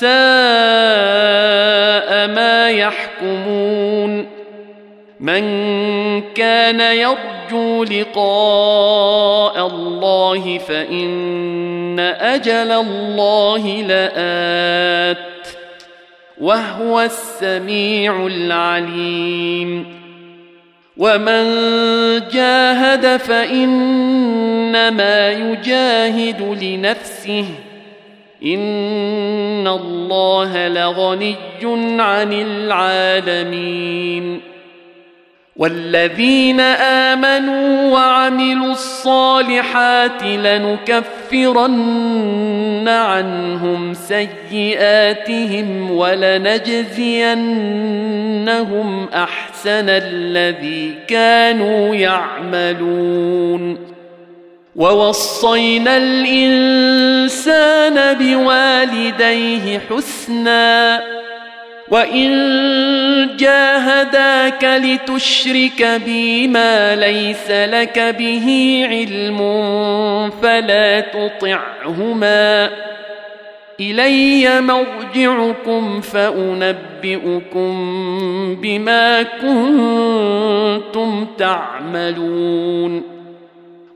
ساء ما يحكمون من كان يرجو لقاء الله فإن أجل الله لآت وهو السميع العليم ومن جاهد فإنما يجاهد لنفسه ان الله لغني عن العالمين والذين امنوا وعملوا الصالحات لنكفرن عنهم سيئاتهم ولنجزينهم احسن الذي كانوا يعملون ووصينا الإنسان بوالديه حسنا وإن جاهداك لتشرك بي ما ليس لك به علم فلا تطعهما. إلي مرجعكم فأنبئكم بما كنتم تعملون.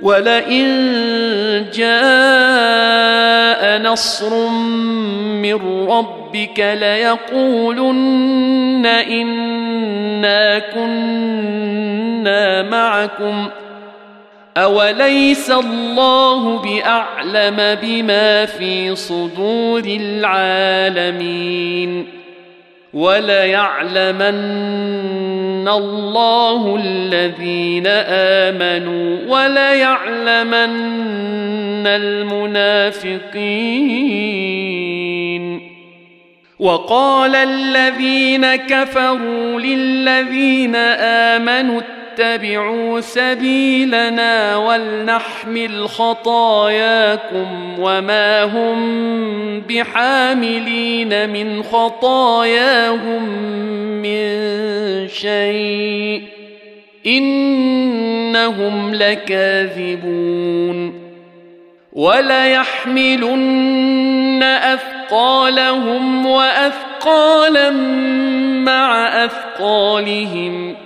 ولئن جاء نصر من ربك ليقولن انا كنا معكم اوليس الله باعلم بما في صدور العالمين وليعلمن الله الذين آمنوا وليعلمن المنافقين. وقال الذين كفروا للذين آمنوا اتبعوا سبيلنا ولنحمل خطاياكم وما هم بحاملين من خطاياهم من شيء إنهم لكاذبون وليحملن أثقالهم وأثقالا مع أثقالهم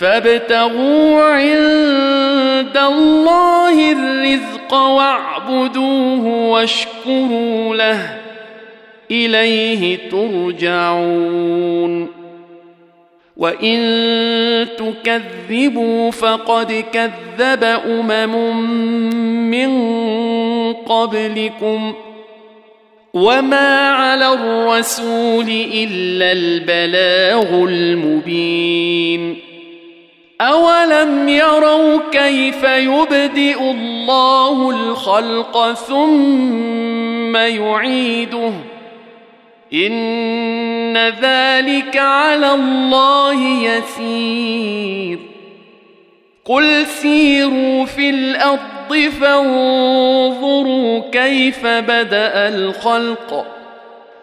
فابتغوا عند الله الرزق واعبدوه واشكروا له. إليه ترجعون. وإن تكذبوا فقد كذب أمم من قبلكم. وما على الرسول إلا البلاغ المبين. أولم يروا كيف يبدئ الله الخلق ثم يعيده إن ذلك على الله يسير قل سيروا في الأرض فانظروا كيف بدأ الخلق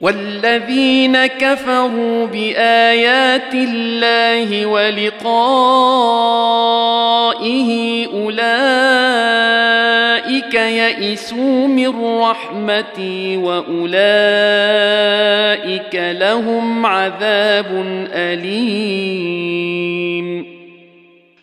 والذين كفروا بآيات الله ولقائه أولئك يئسوا من رحمتي وأولئك لهم عذاب أليم.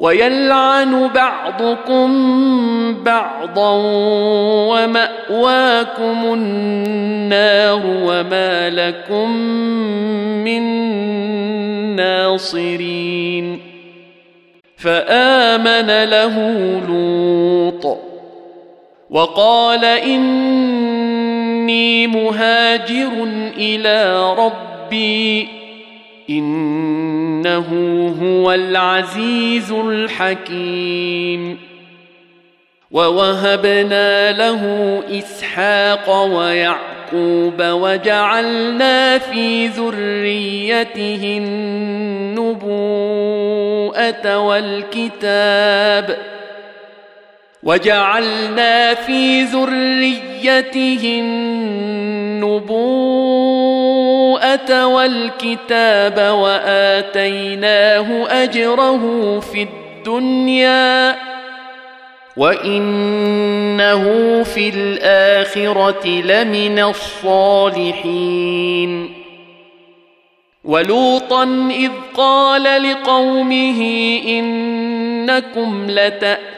ويلعن بعضكم بعضا ومأواكم النار وما لكم من ناصرين. فآمن له لوط وقال إني مهاجر إلى ربي إنه هو العزيز الحكيم. ووهبنا له إسحاق ويعقوب وجعلنا في ذريته النبوءة والكتاب. وجعلنا في ذريته والكتاب وآتيناه أجره في الدنيا وإنه في الآخرة لمن الصالحين ولوطا إذ قال لقومه إنكم لتأتون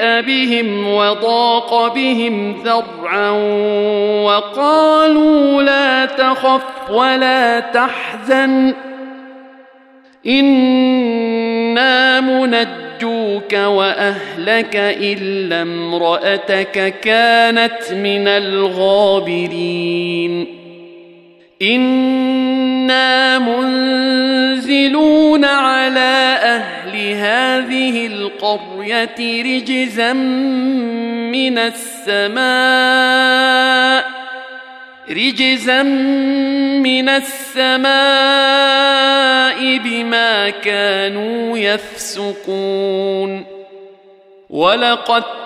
بهم وضاق بهم ذرعا وقالوا لا تخف ولا تحزن إنا منجوك وأهلك إلا امرأتك كانت من الغابرين أنا منزلون على أهل هذه القريه رجزا من السماء رجزا من السماء بما كانوا يفسقون ولقد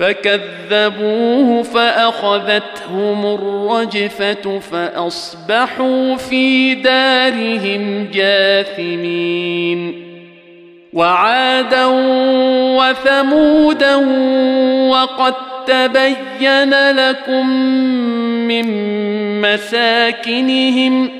فكذبوه فأخذتهم الرجفة فأصبحوا في دارهم جاثمين وعادا وثمودا وقد تبين لكم من مساكنهم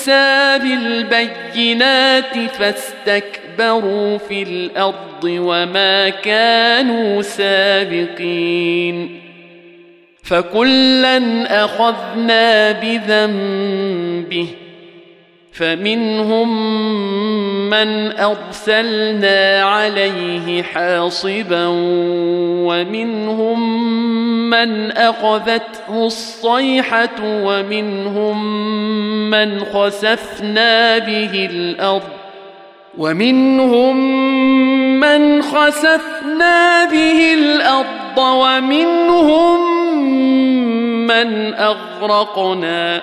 موسى بالبينات فاستكبروا في الأرض وما كانوا سابقين. فكلا أخذنا بذنبه فمنهم من أرسلنا عليه حاصبا ومنهم من أخذته الصيحة ومنهم من خسفنا به الأرض ومنهم من خسفنا به الأرض ومنهم من أغرقنا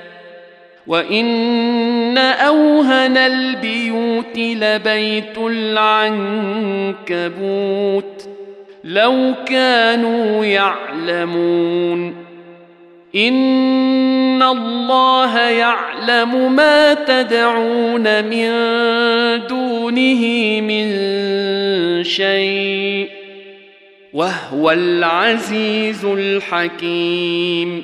وان اوهن البيوت لبيت العنكبوت لو كانوا يعلمون ان الله يعلم ما تدعون من دونه من شيء وهو العزيز الحكيم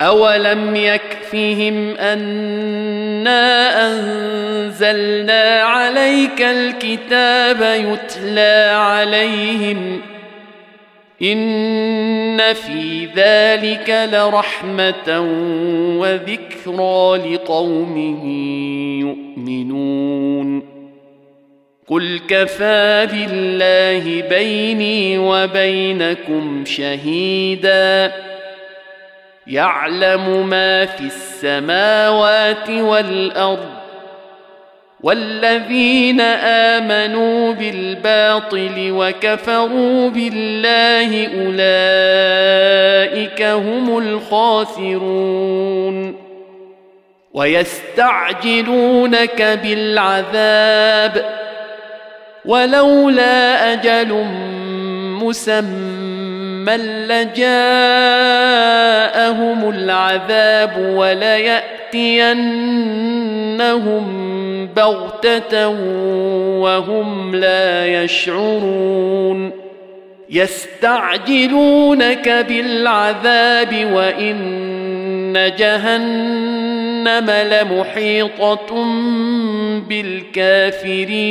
اولم يكفهم انا انزلنا عليك الكتاب يتلى عليهم ان في ذلك لرحمه وذكرى لقوم يؤمنون قل كفى بالله بيني وبينكم شهيدا يعلم ما في السماوات والأرض والذين آمنوا بالباطل وكفروا بالله أولئك هم الخاسرون ويستعجلونك بالعذاب ولولا أجل مسمى من لجاءهم العذاب ولياتينهم بغته وهم لا يشعرون يستعجلونك بالعذاب وان جهنم لمحيطه بالكافرين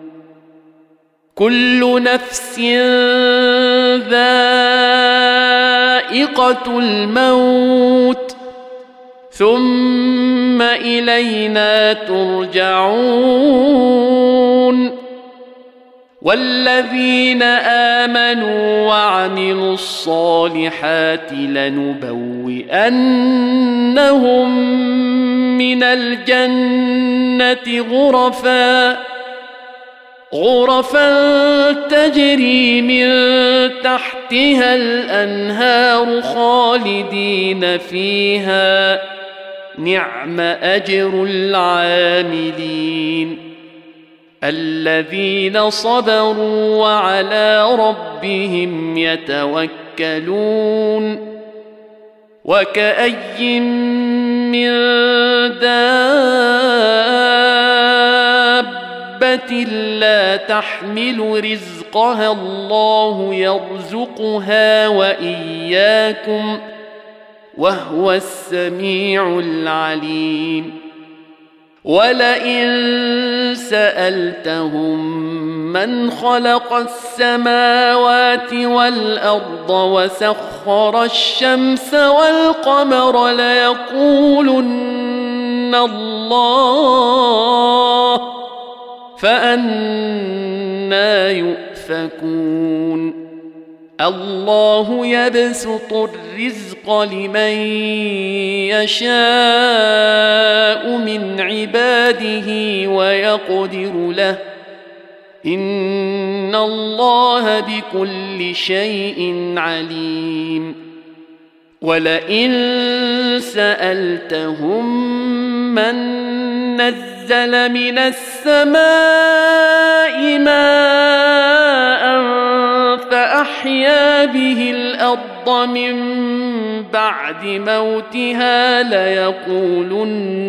كل نفس ذائقة الموت ثم إلينا ترجعون والذين آمنوا وعملوا الصالحات لنبوئنهم من الجنة غرفا غرفا تجري من تحتها الأنهار خالدين فيها. نعم أجر العاملين. الذين صبروا وعلى ربهم يتوكلون. وكأي من لا تحمل رزقها الله يرزقها وإياكم وهو السميع العليم. ولئن سالتهم من خلق السماوات والارض وسخر الشمس والقمر ليقولن الله فأنا يؤفكون. الله يبسط الرزق لمن يشاء من عباده ويقدر له. إن الله بكل شيء عليم. ولئن سالتهم من نزل من السماء ماء فأحيا به الأرض من بعد موتها ليقولن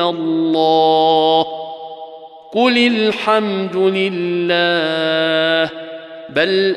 الله قل الحمد لله بل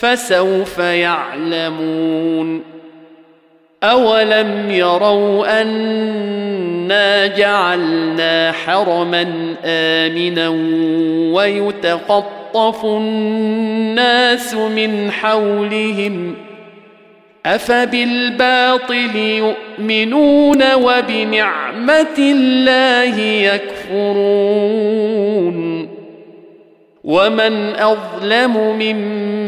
فسوف يعلمون أولم يروا أنا جعلنا حرما آمنا ويتقطع يتخطف الناس من حولهم أفبالباطل يؤمنون وبنعمة الله يكفرون ومن أظلم ممن